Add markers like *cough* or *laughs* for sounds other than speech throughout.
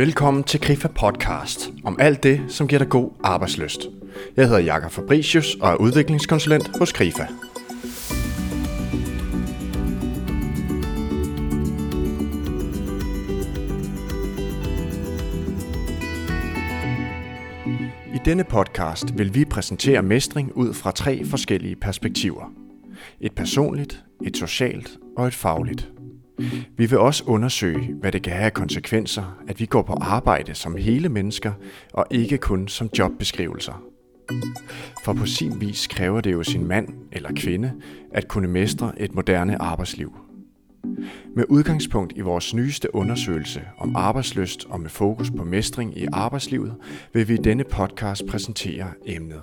Velkommen til Grifa Podcast om alt det, som giver dig god arbejdsløst. Jeg hedder Jakob Fabricius og er udviklingskonsulent hos Grifa. I denne podcast vil vi præsentere mestring ud fra tre forskellige perspektiver. Et personligt, et socialt og et fagligt. Mm-hmm. Vi vil også undersøge, hvad det kan have konsekvenser, at vi går på arbejde som hele mennesker og ikke kun som jobbeskrivelser. For på sin vis kræver det jo sin mand eller kvinde at kunne mestre et moderne arbejdsliv. Med udgangspunkt i vores nyeste undersøgelse om arbejdsløst og med fokus på mestring i arbejdslivet, vil vi i denne podcast præsentere emnet.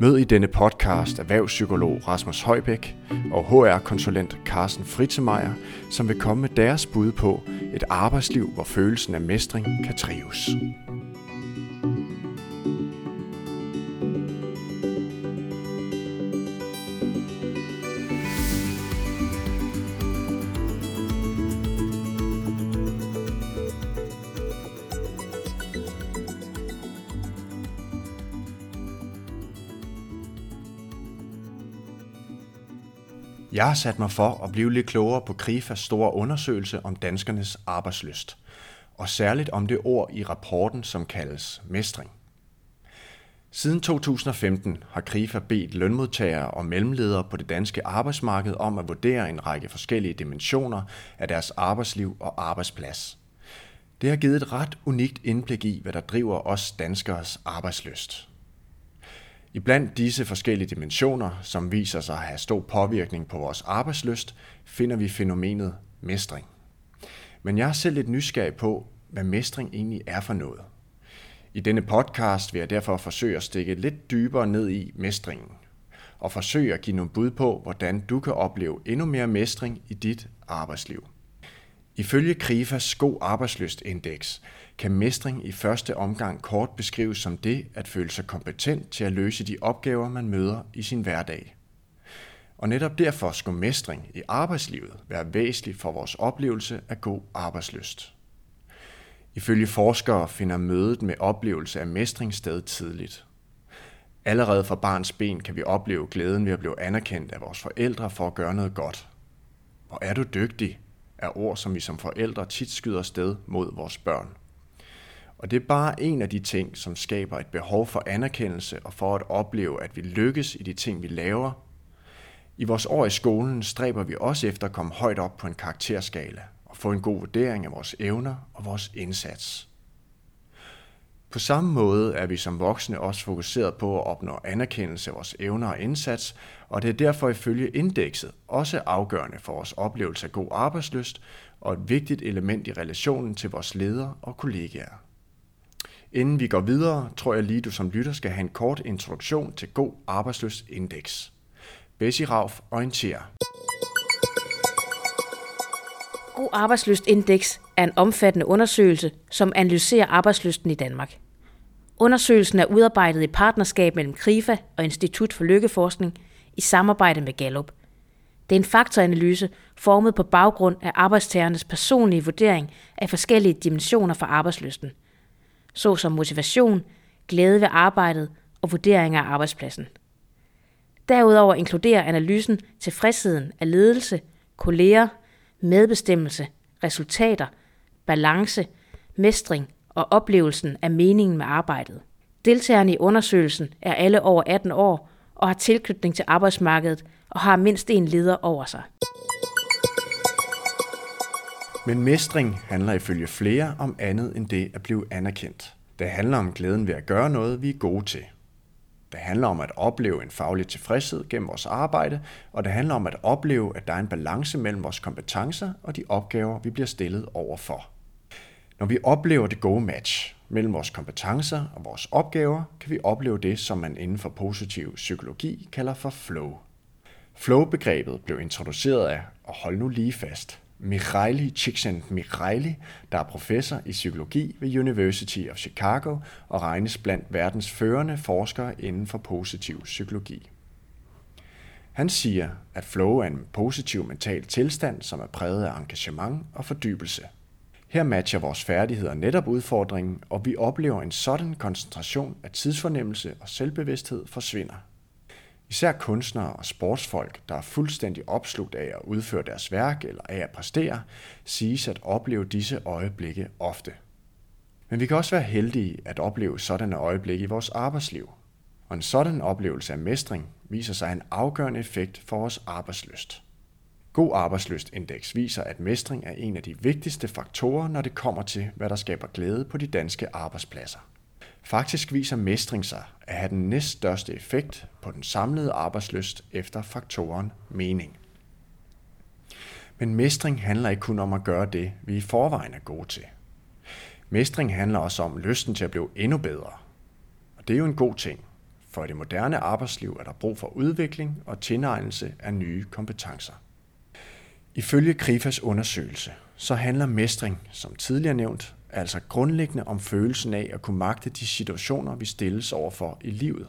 Mød i denne podcast erhvervspsykolog Rasmus Højbæk og HR-konsulent Carsten Fritzemeier, som vil komme med deres bud på et arbejdsliv, hvor følelsen af mestring kan trives. Jeg har sat mig for at blive lidt klogere på Krifas store undersøgelse om danskernes arbejdsløst, og særligt om det ord i rapporten, som kaldes mestring. Siden 2015 har Krifa bedt lønmodtagere og mellemledere på det danske arbejdsmarked om at vurdere en række forskellige dimensioner af deres arbejdsliv og arbejdsplads. Det har givet et ret unikt indblik i, hvad der driver os danskers arbejdsløst. I blandt disse forskellige dimensioner, som viser sig at have stor påvirkning på vores arbejdsløst, finder vi fænomenet mestring. Men jeg er selv lidt nysgerrig på, hvad mestring egentlig er for noget. I denne podcast vil jeg derfor forsøge at stikke lidt dybere ned i mestringen, og forsøge at give nogle bud på, hvordan du kan opleve endnu mere mestring i dit arbejdsliv. Ifølge Krifas God Arbejdsløst-indeks kan mestring i første omgang kort beskrives som det at føle sig kompetent til at løse de opgaver, man møder i sin hverdag. Og netop derfor skulle mestring i arbejdslivet være væsentlig for vores oplevelse af god arbejdsløst. Ifølge forskere finder mødet med oplevelse af mestring sted tidligt. Allerede fra barns ben kan vi opleve glæden ved at blive anerkendt af vores forældre for at gøre noget godt. Hvor er du dygtig, er ord, som vi som forældre tit skyder sted mod vores børn. Og det er bare en af de ting, som skaber et behov for anerkendelse og for at opleve, at vi lykkes i de ting, vi laver. I vores år i skolen stræber vi også efter at komme højt op på en karakterskala og få en god vurdering af vores evner og vores indsats. På samme måde er vi som voksne også fokuseret på at opnå anerkendelse af vores evner og indsats, og det er derfor ifølge indekset også afgørende for vores oplevelse af god arbejdsløst og et vigtigt element i relationen til vores ledere og kollegaer. Inden vi går videre, tror jeg lige, du som lytter skal have en kort introduktion til God Arbejdsløs Index. Bessie Rauf orienterer. God Arbejdsløst Index er en omfattende undersøgelse, som analyserer arbejdsløsten i Danmark. Undersøgelsen er udarbejdet i partnerskab mellem KRIFA og Institut for Lykkeforskning i samarbejde med Gallup. Det er en faktoranalyse formet på baggrund af arbejdstagernes personlige vurdering af forskellige dimensioner for arbejdsløsten – såsom motivation, glæde ved arbejdet og vurdering af arbejdspladsen. Derudover inkluderer analysen tilfredsheden af ledelse, kolleger, medbestemmelse, resultater, balance, mestring og oplevelsen af meningen med arbejdet. Deltagerne i undersøgelsen er alle over 18 år og har tilknytning til arbejdsmarkedet og har mindst en leder over sig. Men mestring handler ifølge flere om andet end det at blive anerkendt. Det handler om glæden ved at gøre noget, vi er gode til. Det handler om at opleve en faglig tilfredshed gennem vores arbejde, og det handler om at opleve, at der er en balance mellem vores kompetencer og de opgaver, vi bliver stillet overfor. Når vi oplever det gode match mellem vores kompetencer og vores opgaver, kan vi opleve det, som man inden for positiv psykologi kalder for flow. Flow-begrebet blev introduceret af, og hold nu lige fast, Mihaly Csikszentmihalyi, der er professor i psykologi ved University of Chicago og regnes blandt verdens førende forskere inden for positiv psykologi. Han siger, at flow er en positiv mental tilstand, som er præget af engagement og fordybelse. Her matcher vores færdigheder netop udfordringen, og vi oplever en sådan koncentration at tidsfornemmelse og selvbevidsthed forsvinder. Især kunstnere og sportsfolk, der er fuldstændig opslugt af at udføre deres værk eller af at præstere, siges at opleve disse øjeblikke ofte. Men vi kan også være heldige at opleve sådanne øjeblikke i vores arbejdsliv. Og en sådan oplevelse af mestring viser sig en afgørende effekt for vores arbejdsløst. God arbejdsløstindeks viser, at mestring er en af de vigtigste faktorer, når det kommer til, hvad der skaber glæde på de danske arbejdspladser. Faktisk viser mestring sig at have den næststørste effekt på den samlede arbejdsløst efter faktoren mening. Men mestring handler ikke kun om at gøre det, vi i forvejen er gode til. Mestring handler også om lysten til at blive endnu bedre. Og det er jo en god ting, for i det moderne arbejdsliv er der brug for udvikling og tilegnelse af nye kompetencer. Ifølge Krifas undersøgelse, så handler mestring, som tidligere nævnt, altså grundlæggende om følelsen af at kunne magte de situationer, vi stilles overfor i livet.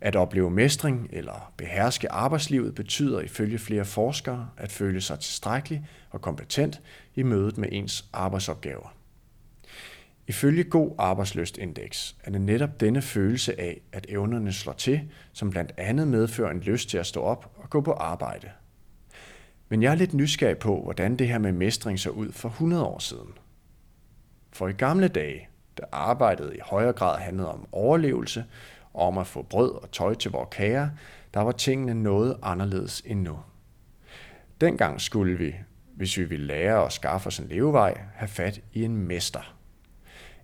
At opleve mestring eller beherske arbejdslivet betyder ifølge flere forskere at føle sig tilstrækkelig og kompetent i mødet med ens arbejdsopgaver. Ifølge God Arbejdsløstindeks er det netop denne følelse af, at evnerne slår til, som blandt andet medfører en lyst til at stå op og gå på arbejde. Men jeg er lidt nysgerrig på, hvordan det her med mestring så ud for 100 år siden. For i gamle dage, da arbejdet i højere grad handlede om overlevelse og om at få brød og tøj til vores kager, der var tingene noget anderledes end nu. Dengang skulle vi, hvis vi ville lære at skaffe os en levevej, have fat i en mester –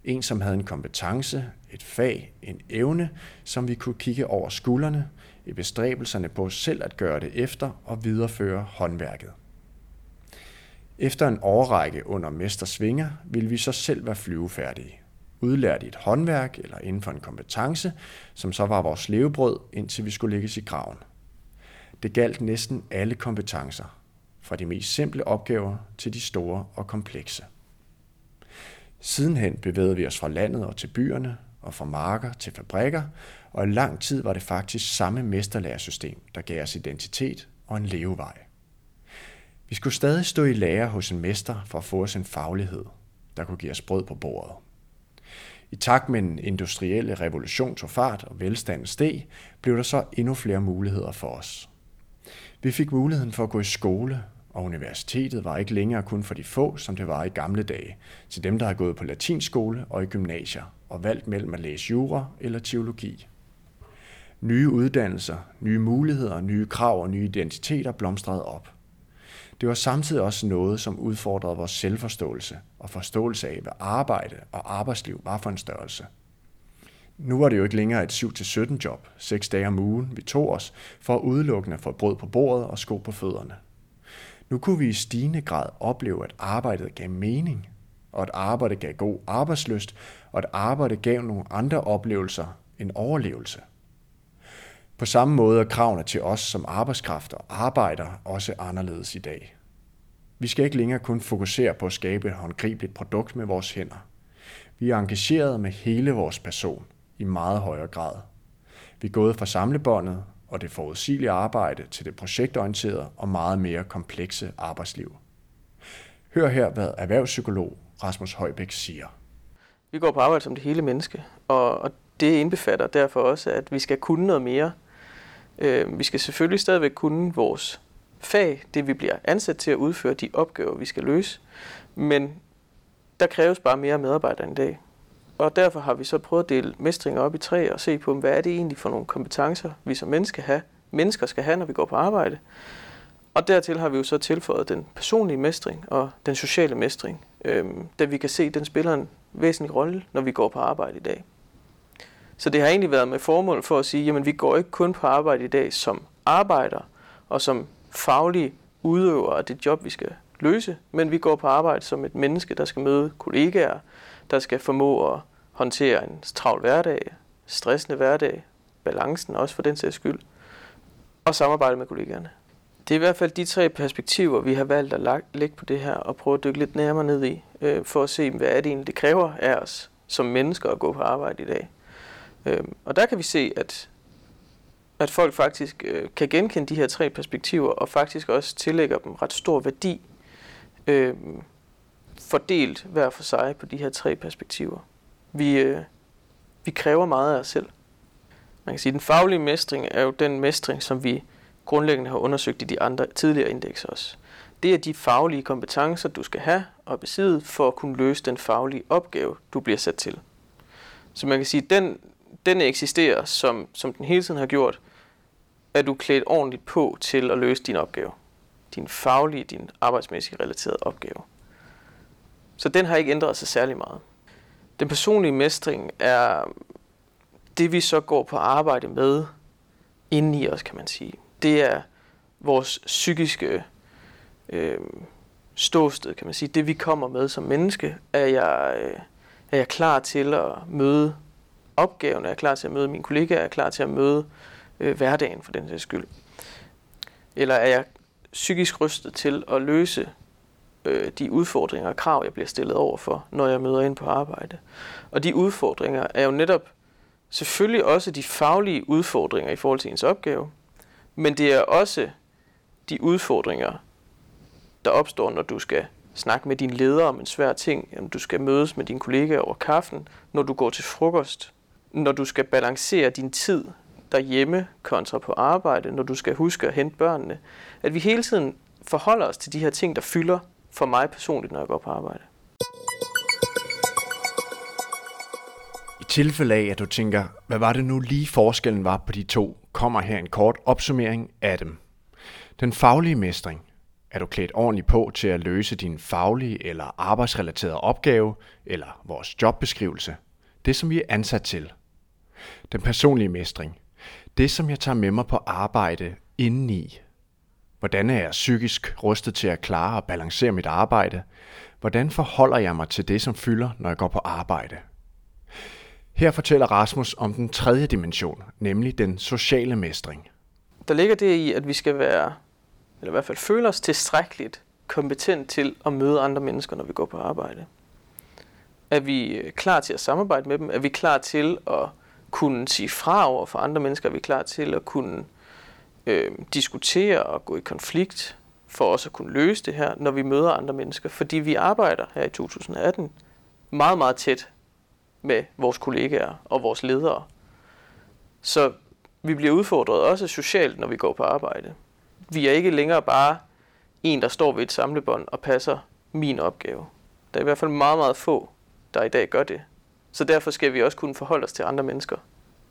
en, som havde en kompetence, et fag, en evne, som vi kunne kigge over skuldrene i bestræbelserne på selv at gøre det efter og videreføre håndværket. Efter en årrække under Mester Svinger ville vi så selv være flyvefærdige. Udlært i et håndværk eller inden for en kompetence, som så var vores levebrød, indtil vi skulle lægges i graven. Det galt næsten alle kompetencer, fra de mest simple opgaver til de store og komplekse. Sidenhen bevægede vi os fra landet og til byerne, og fra marker til fabrikker, og i lang tid var det faktisk samme mesterlærersystem, der gav os identitet og en levevej. Vi skulle stadig stå i lære hos en mester for at få os en faglighed, der kunne give os brød på bordet. I takt med den industrielle revolution tog fart og velstanden steg, blev der så endnu flere muligheder for os. Vi fik muligheden for at gå i skole og universitetet var ikke længere kun for de få, som det var i gamle dage, til dem, der har gået på latinskole og i gymnasier og valgt mellem at læse jura eller teologi. Nye uddannelser, nye muligheder, nye krav og nye identiteter blomstrede op. Det var samtidig også noget, som udfordrede vores selvforståelse og forståelse af, hvad arbejde og arbejdsliv var for en størrelse. Nu var det jo ikke længere et 7-17 job, 6 dage om ugen, vi tog os, for udelukkende få brød på bordet og sko på fødderne. Nu kunne vi i stigende grad opleve, at arbejdet gav mening, og at arbejdet gav god arbejdsløst, og at arbejdet gav nogle andre oplevelser end overlevelse. På samme måde er kravene til os som arbejdskraft og arbejder også anderledes i dag. Vi skal ikke længere kun fokusere på at skabe et håndgribeligt produkt med vores hænder. Vi er engageret med hele vores person i meget højere grad. Vi er gået fra samlebåndet og det forudsigelige arbejde til det projektorienterede og meget mere komplekse arbejdsliv. Hør her, hvad erhvervspsykolog Rasmus Højbæk siger. Vi går på arbejde som det hele menneske, og, og det indbefatter derfor også, at vi skal kunne noget mere. Øh, vi skal selvfølgelig stadigvæk kunne vores fag, det vi bliver ansat til at udføre, de opgaver, vi skal løse. Men der kræves bare mere medarbejdere i dag. Og derfor har vi så prøvet at dele mestring op i tre og se på, hvad er det egentlig for nogle kompetencer, vi som mennesker, have, mennesker skal have, når vi går på arbejde. Og dertil har vi jo så tilføjet den personlige mestring og den sociale mestring, øh, da vi kan se, at den spiller en væsentlig rolle, når vi går på arbejde i dag. Så det har egentlig været med formål for at sige, jamen vi går ikke kun på arbejde i dag som arbejder og som faglige udøvere af det job, vi skal løse, men vi går på arbejde som et menneske, der skal møde kollegaer, der skal formå at håndtere en travl hverdag, stressende hverdag, balancen også for den sags skyld, og samarbejde med kollegaerne. Det er i hvert fald de tre perspektiver, vi har valgt at lægge på det her, og prøve at dykke lidt nærmere ned i, øh, for at se, hvad er det egentlig, det kræver af os som mennesker at gå på arbejde i dag. Øh, og der kan vi se, at, at folk faktisk øh, kan genkende de her tre perspektiver, og faktisk også tillægger dem ret stor værdi. Øhm, fordelt hver for sig på de her tre perspektiver. Vi, øh, vi kræver meget af os selv. Man kan sige, at den faglige mestring er jo den mestring, som vi grundlæggende har undersøgt i de andre tidligere indekser også. Det er de faglige kompetencer, du skal have og besidde for at kunne løse den faglige opgave, du bliver sat til. Så man kan sige, at den, den eksisterer, som, som den hele tiden har gjort, at du klædt ordentligt på til at løse din opgave. Din faglige, din arbejdsmæssige relaterede opgave. Så den har ikke ændret sig særlig meget. Den personlige mestring er det, vi så går på arbejde med inden i os, kan man sige. Det er vores psykiske øh, ståsted, kan man sige. Det, vi kommer med som menneske, er jeg, øh, er jeg klar til at møde opgaven, er jeg klar til at møde mine kollegaer, er jeg klar til at møde øh, hverdagen for den sags skyld. Eller er jeg psykisk rystet til at løse øh, de udfordringer og krav, jeg bliver stillet over for, når jeg møder ind på arbejde. Og de udfordringer er jo netop selvfølgelig også de faglige udfordringer i forhold til ens opgave, men det er også de udfordringer, der opstår, når du skal snakke med din leder om en svær ting, om du skal mødes med dine kollegaer over kaffen, når du går til frokost, når du skal balancere din tid derhjemme kontra på arbejde, når du skal huske at hente børnene. At vi hele tiden forholder os til de her ting, der fylder for mig personligt, når jeg går på arbejde. I tilfælde af, at du tænker, hvad var det nu lige forskellen var på de to, kommer her en kort opsummering af dem. Den faglige mestring. Er du klædt ordentligt på til at løse din faglige eller arbejdsrelaterede opgave, eller vores jobbeskrivelse? Det, som vi er ansat til. Den personlige mestring. Det, som jeg tager med mig på arbejde indeni. Hvordan er jeg psykisk rustet til at klare og balancere mit arbejde? Hvordan forholder jeg mig til det, som fylder, når jeg går på arbejde? Her fortæller Rasmus om den tredje dimension, nemlig den sociale mestring. Der ligger det i, at vi skal være, eller i hvert fald føle os tilstrækkeligt kompetent til at møde andre mennesker, når vi går på arbejde. Er vi øh, klar til at samarbejde med dem? Er vi klar til at kunne sige fra over for andre mennesker? Er vi klar til at kunne øh, diskutere og gå i konflikt for også at kunne løse det her, når vi møder andre mennesker? Fordi vi arbejder her i 2018 meget, meget tæt med vores kollegaer og vores ledere. Så vi bliver udfordret også socialt, når vi går på arbejde. Vi er ikke længere bare en, der står ved et samlebånd og passer min opgave. Der er i hvert fald meget, meget få, der i dag gør det. Så derfor skal vi også kunne forholde os til andre mennesker.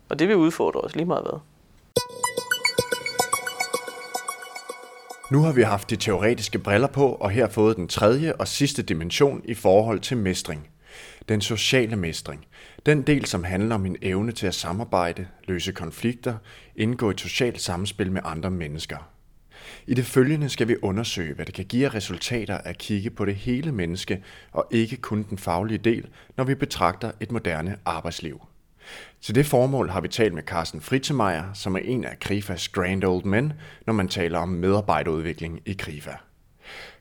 Og det vil udfordre os lige meget hvad. Nu har vi haft de teoretiske briller på, og her fået den tredje og sidste dimension i forhold til mestring. Den sociale mestring. Den del, som handler om min evne til at samarbejde, løse konflikter, indgå i et socialt samspil med andre mennesker. I det følgende skal vi undersøge, hvad det kan give resultater at kigge på det hele menneske og ikke kun den faglige del, når vi betragter et moderne arbejdsliv. Til det formål har vi talt med Carsten Fritzemeier, som er en af Krifas Grand Old Men, når man taler om medarbejderudvikling i Krifa.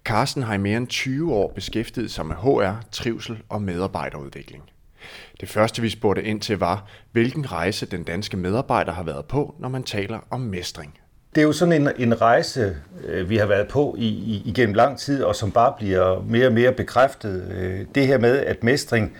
Carsten har i mere end 20 år beskæftiget sig med HR, trivsel og medarbejderudvikling. Det første vi spurgte ind til var, hvilken rejse den danske medarbejder har været på, når man taler om mestring. Det er jo sådan en, en rejse, øh, vi har været på i, i, igennem lang tid, og som bare bliver mere og mere bekræftet. Øh, det her med, at mestring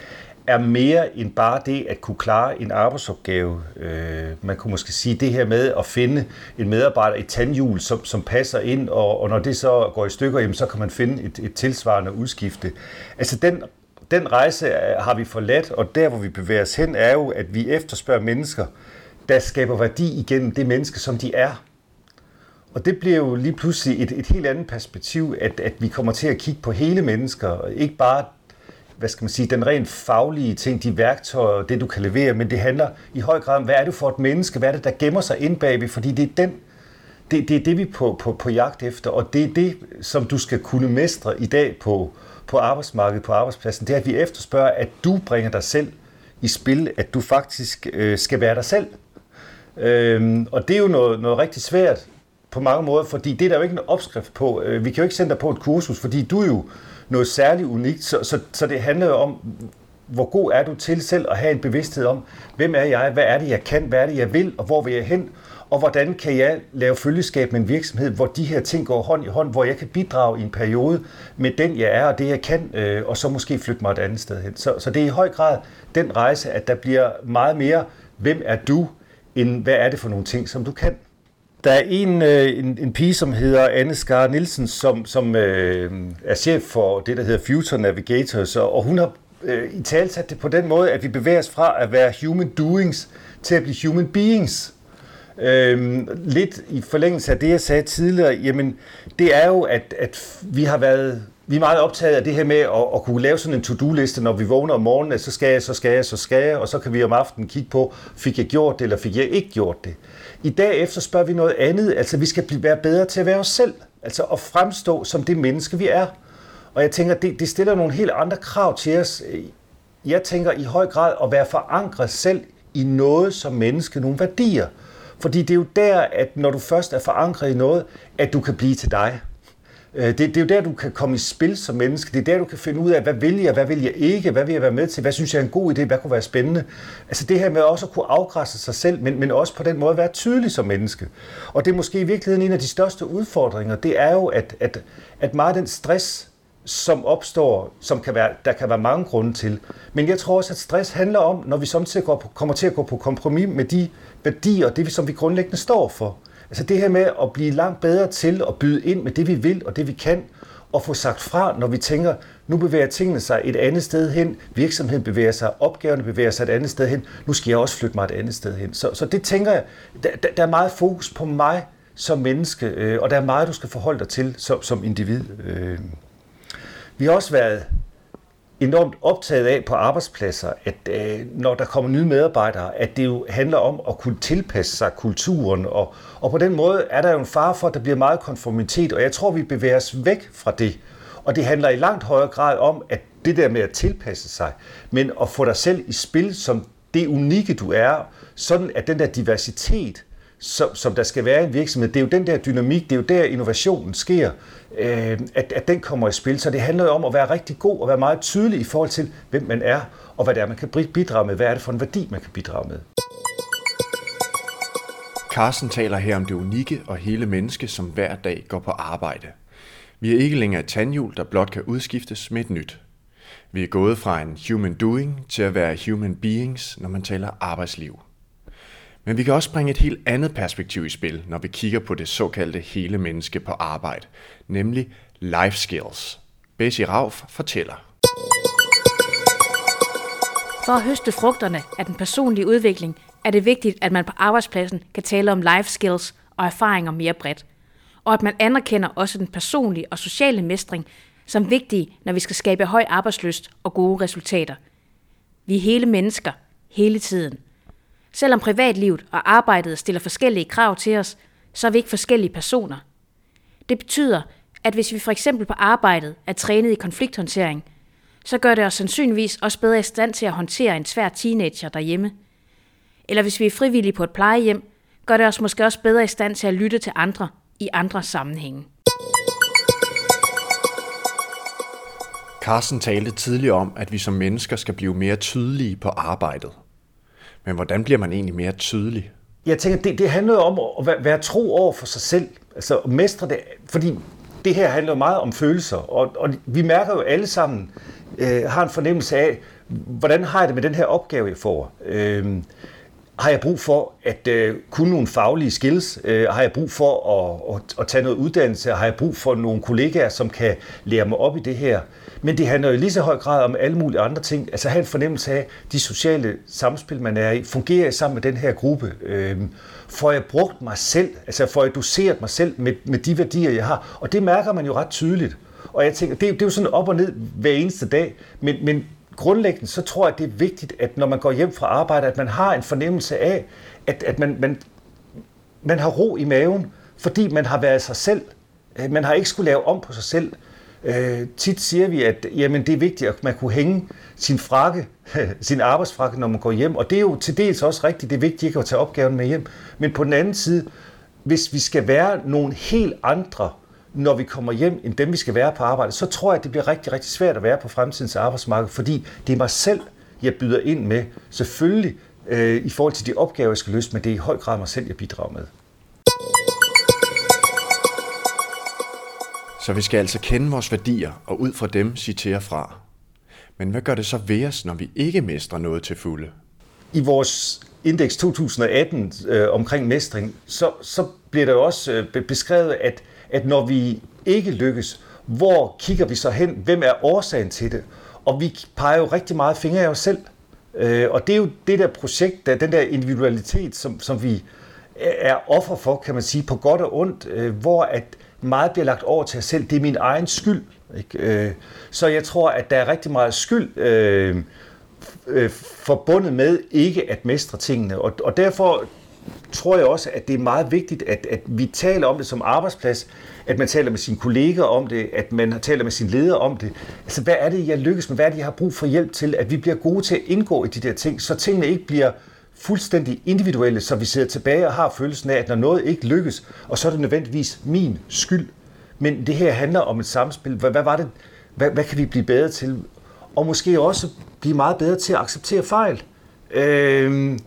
er mere end bare det at kunne klare en arbejdsopgave. Øh, man kunne måske sige det her med at finde en medarbejder i tandhjul, som, som passer ind, og, og når det så går i stykker, jamen, så kan man finde et, et tilsvarende udskifte. Altså den, den rejse øh, har vi forladt, og der hvor vi bevæger os hen, er jo, at vi efterspørger mennesker, der skaber værdi igennem det menneske, som de er. Og det bliver jo lige pludselig et, et helt andet perspektiv, at, at vi kommer til at kigge på hele mennesker, ikke bare hvad skal man sige, den rent faglige ting, de værktøjer, det du kan levere, men det handler i høj grad om, hvad er det for et menneske, hvad er det, der gemmer sig ind bagved, fordi det er den, det, det er det, vi er på, på, på jagt efter, og det er det, som du skal kunne mestre i dag på, på arbejdsmarkedet, på arbejdspladsen, det er, at vi efterspørger, at du bringer dig selv i spil, at du faktisk øh, skal være dig selv. Øhm, og det er jo noget, noget rigtig svært på mange måder, fordi det er der jo ikke en opskrift på. Øh, vi kan jo ikke sende dig på et kursus, fordi du er jo noget særligt unikt. Så, så, så det handler jo om, hvor god er du til selv at have en bevidsthed om, hvem er jeg, hvad er det, jeg kan, hvad er det, jeg vil, og hvor vil jeg hen, og hvordan kan jeg lave følgeskab med en virksomhed, hvor de her ting går hånd i hånd, hvor jeg kan bidrage i en periode med den, jeg er og det, jeg kan, øh, og så måske flytte mig et andet sted hen. Så, så det er i høj grad den rejse, at der bliver meget mere, hvem er du, end hvad er det for nogle ting, som du kan. Der er en, øh, en, en pige, som hedder Anne Skar Nielsen, som, som øh, er chef for det, der hedder Future Navigators, og hun har øh, i talsat det på den måde, at vi bevæger os fra at være human doings til at blive human beings. Øhm, lidt i forlængelse af det, jeg sagde tidligere, jamen det er jo, at, at vi har været vi er meget optaget af det her med at, at kunne lave sådan en to-do-liste, når vi vågner om morgenen, at så skal jeg, så skal jeg, så skal jeg, og så kan vi om aftenen kigge på, fik jeg gjort det, eller fik jeg ikke gjort det. I dag efter spørger vi noget andet, altså vi skal være bedre til at være os selv, altså at fremstå som det menneske, vi er. Og jeg tænker, det, det stiller nogle helt andre krav til os. Jeg tænker i høj grad at være forankret selv i noget som menneske, nogle værdier. Fordi det er jo der, at når du først er forankret i noget, at du kan blive til dig. Øh, det, det er jo der, du kan komme i spil som menneske. Det er der, du kan finde ud af, hvad vil jeg, hvad vil jeg ikke, hvad vil jeg være med til, hvad synes jeg er en god idé, hvad kunne være spændende. Altså det her med også at kunne afgræsse sig selv, men, men også på den måde være tydelig som menneske. Og det er måske i virkeligheden en af de største udfordringer, det er jo, at, at, at meget af den stress, som opstår, som kan være, der kan være mange grunde til. Men jeg tror også, at stress handler om, når vi samtidig går på, kommer til at gå på kompromis med de værdier, det som vi grundlæggende står for. Altså det her med at blive langt bedre til at byde ind med det, vi vil og det, vi kan, og få sagt fra, når vi tænker, nu bevæger tingene sig et andet sted hen, virksomheden bevæger sig, opgaverne bevæger sig et andet sted hen, nu skal jeg også flytte mig et andet sted hen. Så, så det tænker jeg, der, der er meget fokus på mig som menneske, øh, og der er meget, du skal forholde dig til som, som individ. Øh. Vi har også været enormt optaget af på arbejdspladser, at øh, når der kommer nye medarbejdere, at det jo handler om at kunne tilpasse sig kulturen, og, og på den måde er der jo en fare for, at der bliver meget konformitet, og jeg tror, vi bevæger os væk fra det. Og det handler i langt højere grad om, at det der med at tilpasse sig, men at få dig selv i spil som det unikke, du er, sådan at den der diversitet, som, som der skal være i en virksomhed, det er jo den der dynamik, det er jo der innovationen sker, øh, at, at den kommer i spil. Så det handler jo om at være rigtig god og være meget tydelig i forhold til, hvem man er, og hvad det er, man kan bidrage med. Hvad er det for en værdi, man kan bidrage med? Carsten taler her om det unikke og hele menneske, som hver dag går på arbejde. Vi er ikke længere et tandhjul, der blot kan udskiftes med et nyt. Vi er gået fra en human doing til at være human beings, når man taler arbejdsliv. Men vi kan også bringe et helt andet perspektiv i spil, når vi kigger på det såkaldte hele menneske på arbejde, nemlig life skills. Bessie Rauf fortæller. For at høste frugterne af den personlige udvikling, er det vigtigt, at man på arbejdspladsen kan tale om life skills og erfaringer mere bredt. Og at man anerkender også den personlige og sociale mestring som vigtige, når vi skal skabe høj arbejdsløst og gode resultater. Vi er hele mennesker, hele tiden – Selvom privatlivet og arbejdet stiller forskellige krav til os, så er vi ikke forskellige personer. Det betyder, at hvis vi for eksempel på arbejdet er trænet i konflikthåndtering, så gør det os sandsynligvis også bedre i stand til at håndtere en svær teenager derhjemme. Eller hvis vi er frivillige på et plejehjem, gør det os måske også bedre i stand til at lytte til andre i andre sammenhænge. Carsten talte tidligere om, at vi som mennesker skal blive mere tydelige på arbejdet. Men hvordan bliver man egentlig mere tydelig? Jeg tænker, det, det handler om at være, være tro over for sig selv. Altså at mestre det, fordi det her handler meget om følelser, og, og vi mærker jo alle sammen, øh, har en fornemmelse af, hvordan har jeg det med den her opgave, jeg får? Øh, har jeg brug for at øh, kunne nogle faglige skills? Øh, har jeg brug for at, at, at tage noget uddannelse? Har jeg brug for nogle kollegaer, som kan lære mig op i det her? Men det handler jo lige så høj grad om alle mulige andre ting. Altså have en fornemmelse af, de sociale samspil, man er i, fungerer jeg sammen med den her gruppe? Øh, får jeg brugt mig selv? Altså får jeg doseret mig selv med, med de værdier, jeg har? Og det mærker man jo ret tydeligt. Og jeg tænker, det, det er jo sådan op og ned hver eneste dag, men, men grundlæggende så tror jeg, det er vigtigt, at når man går hjem fra arbejde, at man har en fornemmelse af, at, at man, man, man har ro i maven, fordi man har været sig selv. Øh, man har ikke skulle lave om på sig selv. Øh, tit siger vi, at jamen, det er vigtigt, at man kunne hænge sin frakke, *laughs* sin arbejdsfrakke, når man går hjem. Og det er jo til dels også rigtigt, det er vigtigt ikke at tage opgaven med hjem. Men på den anden side, hvis vi skal være nogle helt andre når vi kommer hjem, end dem, vi skal være på arbejde, så tror jeg, at det bliver rigtig, rigtig svært at være på fremtidens arbejdsmarked, fordi det er mig selv, jeg byder ind med. Selvfølgelig øh, i forhold til de opgaver, jeg skal løse, men det er i høj grad mig selv, jeg bidrager med. Så vi skal altså kende vores værdier og ud fra dem citere fra. Men hvad gør det så ved os, når vi ikke mestrer noget til fulde? I vores indeks 2018 øh, omkring mestring, så, så bliver der jo også øh, beskrevet, at at når vi ikke lykkes, hvor kigger vi så hen? Hvem er årsagen til det? Og vi peger jo rigtig meget fingre af os selv. Øh, og det er jo det der projekt, der, den der individualitet, som, som vi er offer for, kan man sige, på godt og ondt, øh, hvor at meget bliver lagt over til os selv. Det er min egen skyld. Ikke? Øh, så jeg tror, at der er rigtig meget skyld øh, øh, forbundet med ikke at mestre tingene. Og, og derfor tror jeg også, at det er meget vigtigt, at, at vi taler om det som arbejdsplads, at man taler med sine kolleger om det, at man taler med sin leder om det. Altså, hvad er det, jeg lykkes med? Hvad er det, jeg har brug for hjælp til? At vi bliver gode til at indgå i de der ting, så tingene ikke bliver fuldstændig individuelle, så vi sidder tilbage og har følelsen af, at når noget ikke lykkes, og så er det nødvendigvis min skyld. Men det her handler om et samspil. Hvad, hvad var det? Hvad, hvad kan vi blive bedre til? Og måske også blive meget bedre til at acceptere fejl. Øh,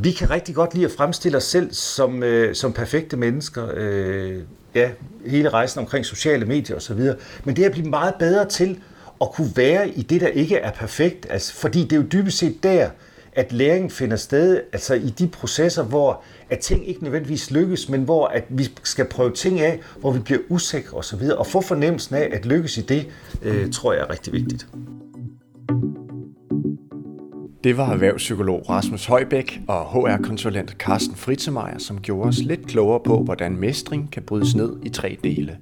vi kan rigtig godt lide at fremstille os selv som, øh, som perfekte mennesker. Øh, ja, hele rejsen omkring sociale medier osv. Men det at blive meget bedre til at kunne være i det, der ikke er perfekt. Altså, fordi det er jo dybest set der, at læring finder sted, altså i de processer, hvor at ting ikke nødvendigvis lykkes, men hvor at vi skal prøve ting af, hvor vi bliver usikre osv., og få fornemmelsen af at lykkes i det, øh, tror jeg er rigtig vigtigt. Det var erhvervspsykolog Rasmus Højbæk og HR-konsulent Carsten Fritzemeier, som gjorde os lidt klogere på, hvordan mestring kan brydes ned i tre dele,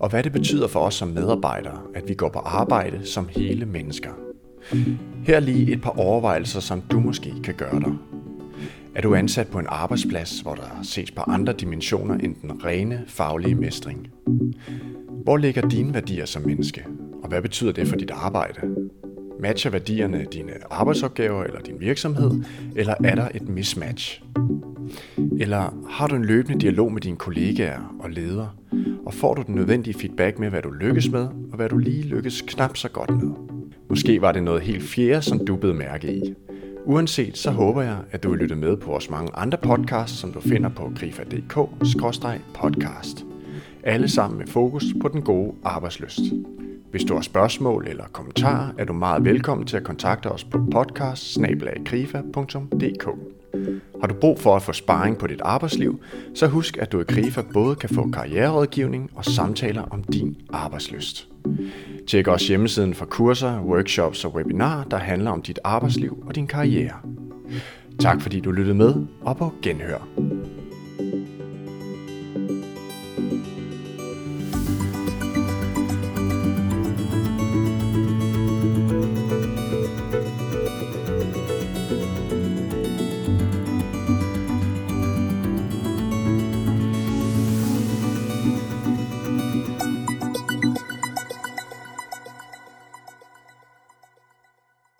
og hvad det betyder for os som medarbejdere, at vi går på arbejde som hele mennesker. Her lige et par overvejelser, som du måske kan gøre dig. Er du ansat på en arbejdsplads, hvor der ses på andre dimensioner end den rene faglige mestring? Hvor ligger dine værdier som menneske, og hvad betyder det for dit arbejde? Matcher værdierne dine arbejdsopgaver eller din virksomhed, eller er der et mismatch? Eller har du en løbende dialog med dine kollegaer og ledere, og får du den nødvendige feedback med, hvad du lykkes med, og hvad du lige lykkes knap så godt med? Måske var det noget helt fjerde, som du blev mærke i. Uanset så håber jeg, at du vil lytte med på vores mange andre podcasts, som du finder på grifa.dk-podcast. Alle sammen med fokus på den gode arbejdsløst. Hvis du har spørgsmål eller kommentarer, er du meget velkommen til at kontakte os på podcast Har du brug for at få sparring på dit arbejdsliv, så husk, at du i Krifa både kan få karriererådgivning og samtaler om din arbejdsløst. Tjek også hjemmesiden for kurser, workshops og webinarer, der handler om dit arbejdsliv og din karriere. Tak fordi du lyttede med, og på genhør.